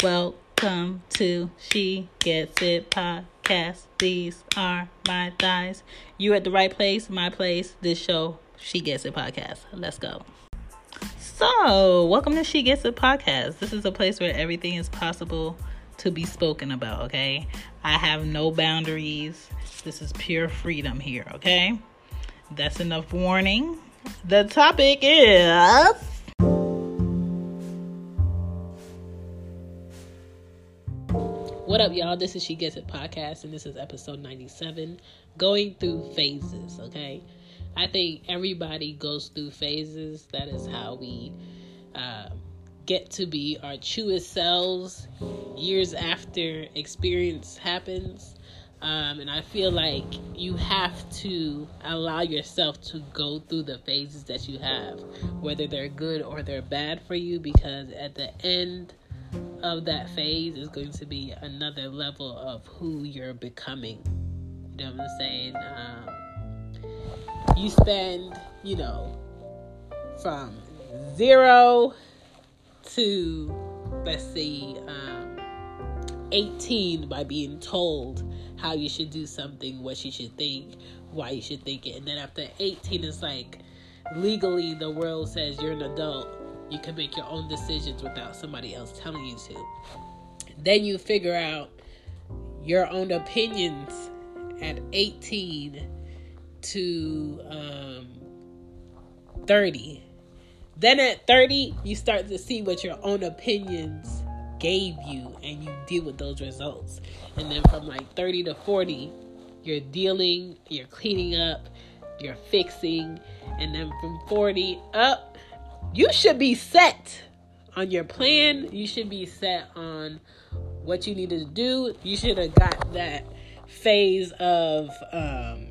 Welcome to She Gets It podcast. These are my thighs. You at the right place, my place. This show, She Gets It podcast. Let's go. So, welcome to She Gets It podcast. This is a place where everything is possible to be spoken about, okay? I have no boundaries. This is pure freedom here, okay? That's enough warning. The topic is What up, y'all? This is She Gets It podcast, and this is episode 97 Going Through Phases, okay? I think everybody goes through phases. That is how we uh, get to be our truest selves years after experience happens. Um, and I feel like you have to allow yourself to go through the phases that you have, whether they're good or they're bad for you, because at the end of that phase is going to be another level of who you're becoming. You know what I'm saying? Um, you spend, you know, from zero to, let's see, um, 18 by being told how you should do something, what you should think, why you should think it. And then after 18, it's like legally the world says you're an adult you can make your own decisions without somebody else telling you to. Then you figure out your own opinions at 18 to um, 30. Then at 30, you start to see what your own opinions gave you and you deal with those results. And then from like 30 to 40, you're dealing, you're cleaning up, you're fixing. And then from 40 up, you should be set on your plan. You should be set on what you need to do. You should have got that phase of um,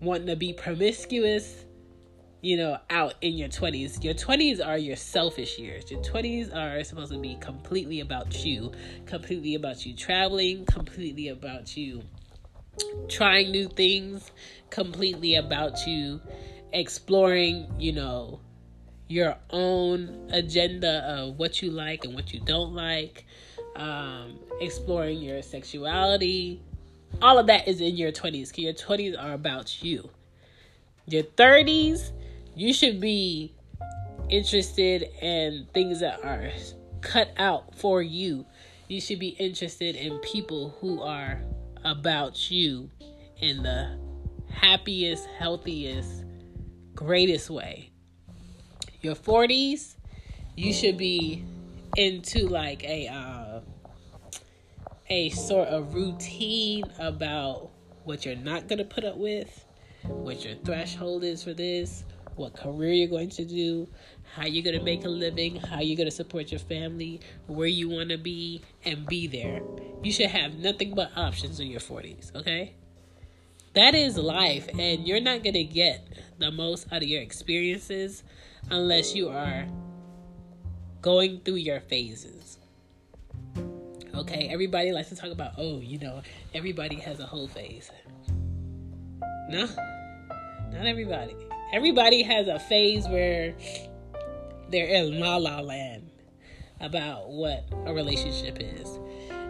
wanting to be promiscuous, you know, out in your 20s. Your 20s are your selfish years. Your 20s are supposed to be completely about you, completely about you traveling, completely about you trying new things, completely about you exploring, you know, your own agenda of what you like and what you don't like, um, exploring your sexuality. All of that is in your 20s. Your 20s are about you. Your 30s, you should be interested in things that are cut out for you. You should be interested in people who are about you in the happiest, healthiest, greatest way your 40s, you should be into like a uh, a sort of routine about what you're not going to put up with, what your threshold is for this, what career you're going to do, how you're going to make a living, how you're going to support your family, where you want to be, and be there. You should have nothing but options in your 40s, okay? That is life, and you're not going to get the most out of your experiences unless you are going through your phases. Okay, everybody likes to talk about, oh, you know, everybody has a whole phase. No, not everybody. Everybody has a phase where they're in la la land about what a relationship is.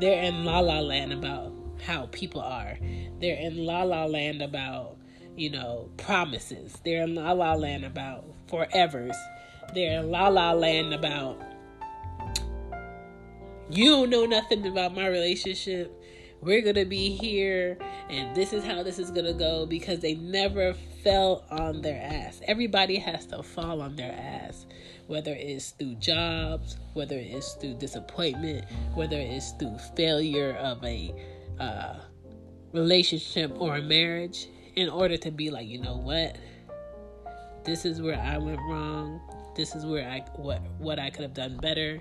They're in la la land about how people are. They're in la la land about, you know, promises. They're in la la land about forevers. They're in la la land about you don't know nothing about my relationship. We're gonna be here, and this is how this is gonna go because they never fell on their ass. Everybody has to fall on their ass, whether it's through jobs, whether it's through disappointment, whether it's through failure of a uh, relationship or a marriage, in order to be like, you know what? this is where I went wrong. This is where I what what I could have done better.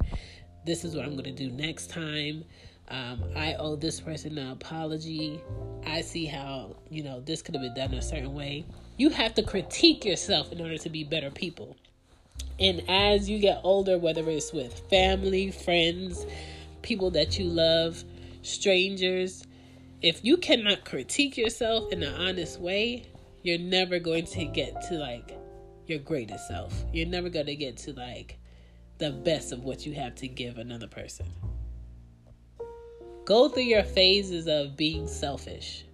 This is what I'm going to do next time. Um, I owe this person an apology. I see how you know this could have been done a certain way. You have to critique yourself in order to be better people. And as you get older, whether it's with family, friends, people that you love, strangers, if you cannot critique yourself in an honest way, you're never going to get to like your greatest self. You're never going to get to like the best of what you have to give another person. Go through your phases of being selfish.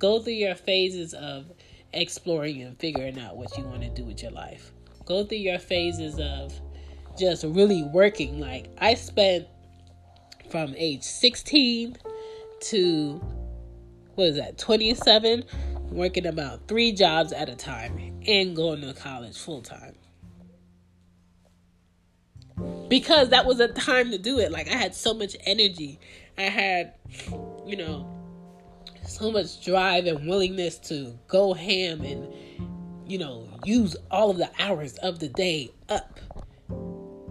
Go through your phases of exploring and figuring out what you want to do with your life. Go through your phases of just really working. Like I spent from age 16 to what is that 27 working about three jobs at a time and going to college full time because that was a time to do it. Like i had so much energy. I had you know so much drive and willingness to go ham and you know use all of the hours of the day up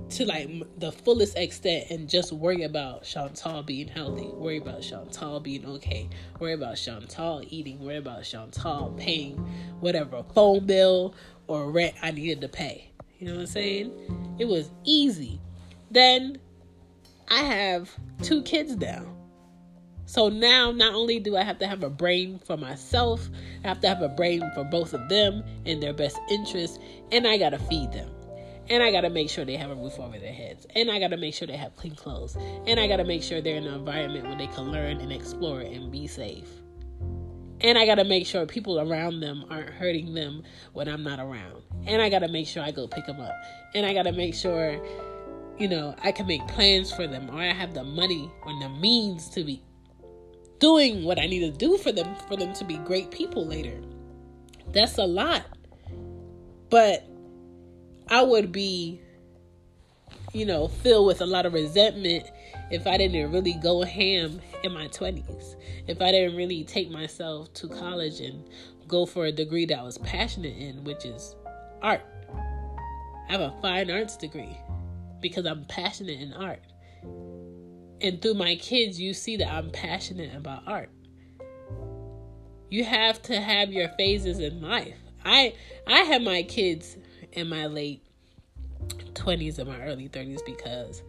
to like the fullest extent and just worry about Chantal being healthy, worry about Chantal being okay, worry about Chantal eating, worry about Chantal paying whatever phone bill or rent I needed to pay. You know what I'm saying? It was easy. Then I have two kids now. So now, not only do I have to have a brain for myself, I have to have a brain for both of them in their best interest, and I gotta feed them. And I gotta make sure they have a roof over their heads. And I gotta make sure they have clean clothes. And I gotta make sure they're in an environment where they can learn and explore and be safe. And I gotta make sure people around them aren't hurting them when I'm not around. And I gotta make sure I go pick them up. And I gotta make sure, you know, I can make plans for them or I have the money or the means to be doing what I need to do for them for them to be great people later. That's a lot. But I would be, you know, filled with a lot of resentment if I didn't really go ham in my 20s. If I didn't really take myself to college and go for a degree that I was passionate in, which is art. I have a fine arts degree because I'm passionate in art. And through my kids, you see that I'm passionate about art. You have to have your phases in life. I I had my kids in my late 20s and my early 30s because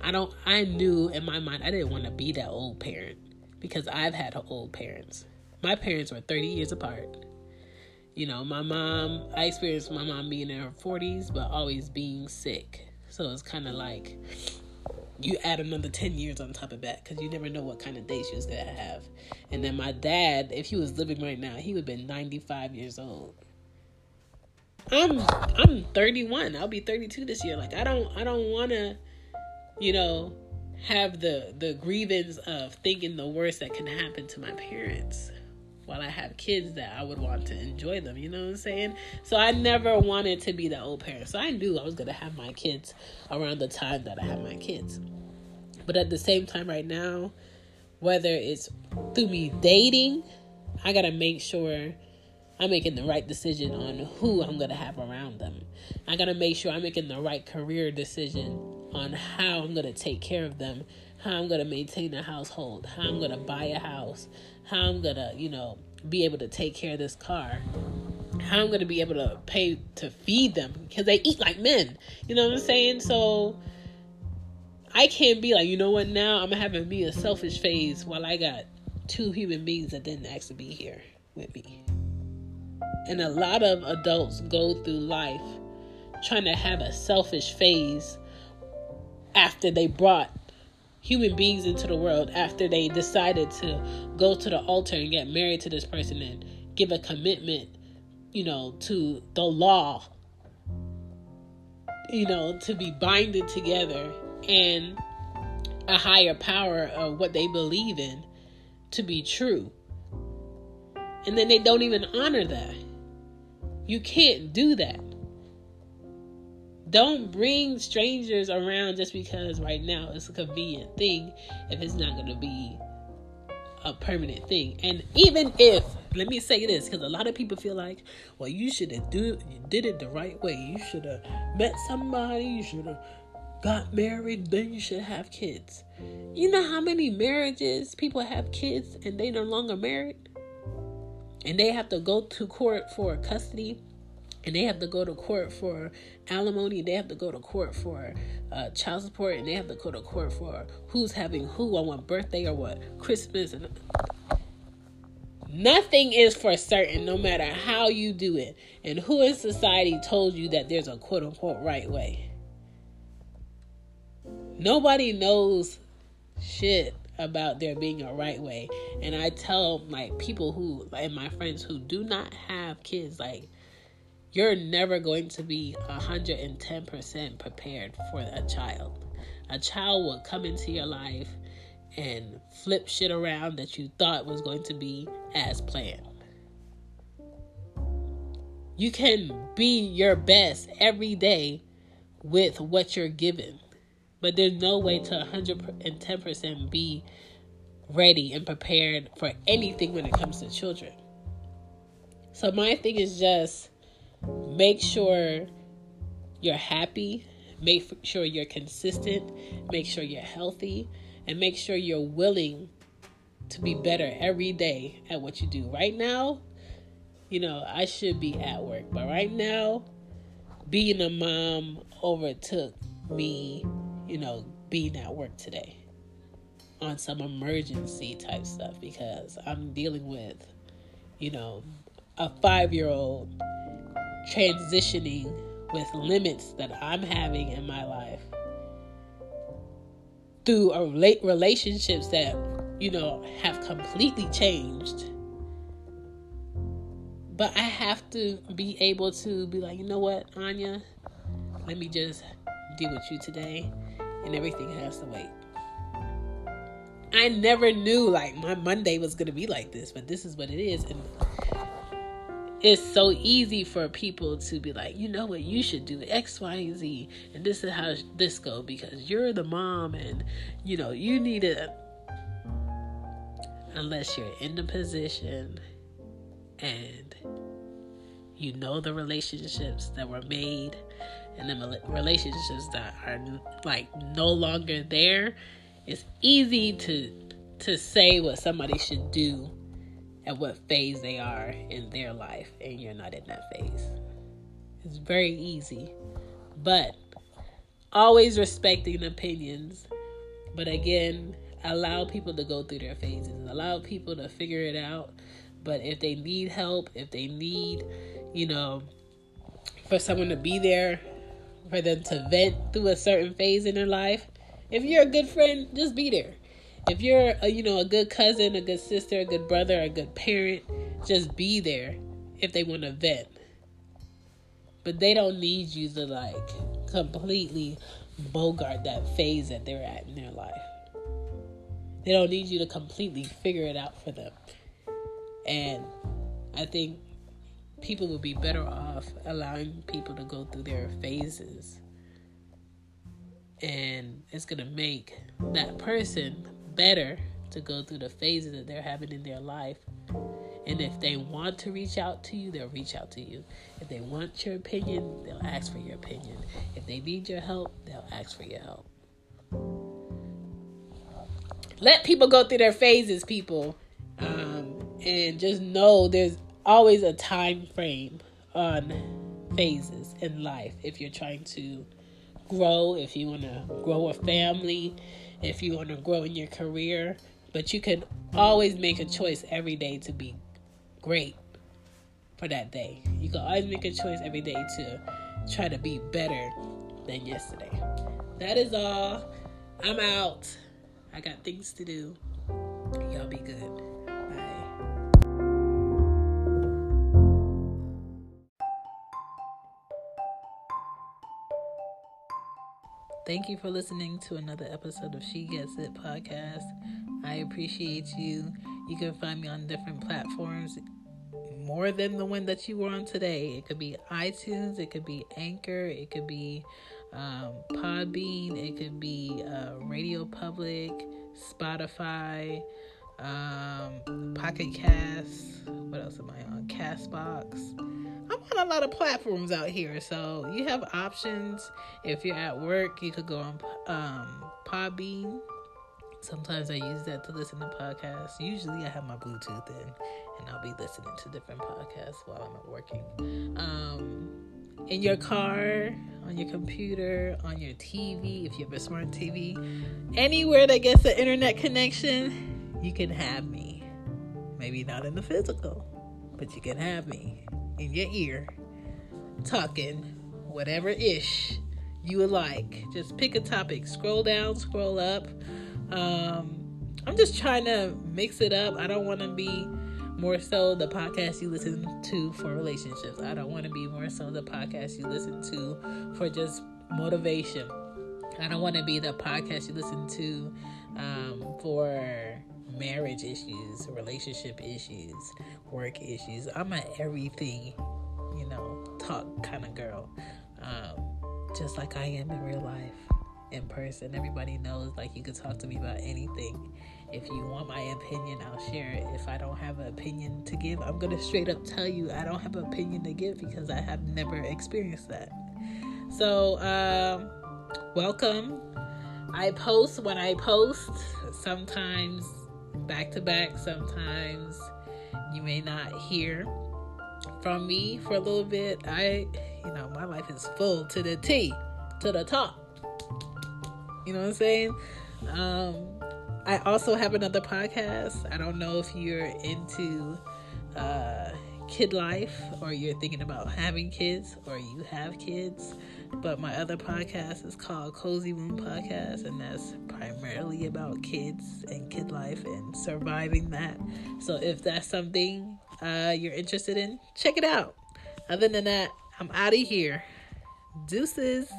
I don't I knew in my mind I didn't want to be that old parent because I've had old parents. My parents were 30 years apart. You know, my mom, I experienced my mom being in her 40s but always being sick. So it's kind of like you add another 10 years on top of that because you never know what kind of day she was going to have. And then my dad, if he was living right now, he would have been 95 years old. I'm I'm 31. I'll be 32 this year. Like I don't I don't want to you know have the the grievance of thinking the worst that can happen to my parents while I have kids that I would want to enjoy them, you know what I'm saying? So I never wanted to be the old parent. So I knew I was going to have my kids around the time that I have my kids. But at the same time right now, whether it's through me dating, I got to make sure I'm making the right decision on who I'm going to have around them. I got to make sure I'm making the right career decision on how I'm going to take care of them, how I'm going to maintain a household, how I'm going to buy a house, how I'm going to, you know, be able to take care of this car, how I'm going to be able to pay to feed them because they eat like men. You know what I'm saying? So I can't be like, you know what, now I'm having me a selfish phase while I got two human beings that didn't actually be here with me. And a lot of adults go through life trying to have a selfish phase after they brought human beings into the world, after they decided to go to the altar and get married to this person and give a commitment, you know, to the law, you know, to be binded together and a higher power of what they believe in to be true. And then they don't even honor that. You can't do that. Don't bring strangers around just because right now it's a convenient thing if it's not going to be a permanent thing. And even if, let me say this, because a lot of people feel like, well, you should have do you did it the right way. You should have met somebody. You should have got married. Then you should have kids. You know how many marriages people have kids and they no longer married? And they have to go to court for custody and they have to go to court for alimony they have to go to court for uh, child support and they have to go to court for who's having who on what birthday or what christmas. And nothing is for certain no matter how you do it. And who in society told you that there's a quote unquote right way? Nobody knows shit about there being a right way. And I tell like people who and my friends who do not have kids, like you're never going to be 110% prepared for a child. A child will come into your life and flip shit around that you thought was going to be as planned. You can be your best every day with what you're given, but there's no way to 110% be ready and prepared for anything when it comes to children. So, my thing is just make sure you're happy, make sure you're consistent, make sure you're healthy, and make sure you're willing to be better every day at what you do. Right now, you know, I should be at work, but right now, being a mom overtook me, you know, being at work today on some emergency type stuff because I'm dealing with, you know, a five year old transitioning with limits that I'm having in my life through uh, a relationships that you know have completely changed. But I have to be able to be like, you know what, Anya, let me just deal with you today, and everything has to wait. I never knew like my Monday was gonna be like this, but this is what it is, and it's so easy for people to be like, you know what, you should do X, Y, and Z, and this is how this go because you're the mom, and you know you need it. Unless you're in the position and you know the relationships that were made and the relationships that are like no longer there, it's easy to to say what somebody should do at what phase they are in their life and you're not in that phase. It's very easy. But always respecting opinions. But again, allow people to go through their phases. Allow people to figure it out. But if they need help, if they need, you know, for someone to be there for them to vent through a certain phase in their life, if you're a good friend, just be there if you're a, you know a good cousin, a good sister, a good brother, a good parent, just be there if they want to vent. But they don't need you to like completely bogart that phase that they're at in their life. They don't need you to completely figure it out for them. And I think people would be better off allowing people to go through their phases. And it's going to make that person better to go through the phases that they're having in their life. And if they want to reach out to you, they'll reach out to you. If they want your opinion, they'll ask for your opinion. If they need your help, they'll ask for your help. Let people go through their phases, people. Um, and just know there's always a time frame on phases in life if you're trying to grow, if you want to grow a family, if you want to grow in your career. But you can always make a choice every day to be great for that day. You can always make a choice every day to try to be better than yesterday. That is all. I'm out. I got things to do. Y'all be good. Thank you for listening to another episode of She Gets It podcast. I appreciate you. You can find me on different platforms, more than the one that you were on today. It could be iTunes, it could be Anchor, it could be um, Podbean, it could be uh, Radio Public, Spotify, um, Pocket Cast. What else am I on? Castbox. I'm on a lot of platforms out here, so you have options. If you're at work, you could go on um, Podbean. Sometimes I use that to listen to podcasts. Usually, I have my Bluetooth in, and I'll be listening to different podcasts while I'm working. Um, in your car, on your computer, on your TV, if you have a smart TV, anywhere that gets an internet connection, you can have me. Maybe not in the physical, but you can have me in your ear talking whatever ish you would like. Just pick a topic. Scroll down, scroll up. Um, I'm just trying to mix it up. I don't want to be more so the podcast you listen to for relationships. I don't want to be more so the podcast you listen to for just motivation. I don't want to be the podcast you listen to um, for marriage issues, relationship issues, work issues. I'm an everything, you know, talk kind of girl. Um, just like I am in real life, in person. Everybody knows, like, you can talk to me about anything. If you want my opinion, I'll share it. If I don't have an opinion to give, I'm going to straight up tell you I don't have an opinion to give because I have never experienced that. So, um, welcome. I post when I post, sometimes back to back, sometimes you may not hear from me for a little bit. I, you know, my life is full to the T, to the top. You know what I'm saying? Um, I also have another podcast. I don't know if you're into uh, kid life or you're thinking about having kids or you have kids. But my other podcast is called Cozy Womb Podcast, and that's primarily about kids and kid life and surviving that. So if that's something uh, you're interested in, check it out. Other than that, I'm out of here. Deuces.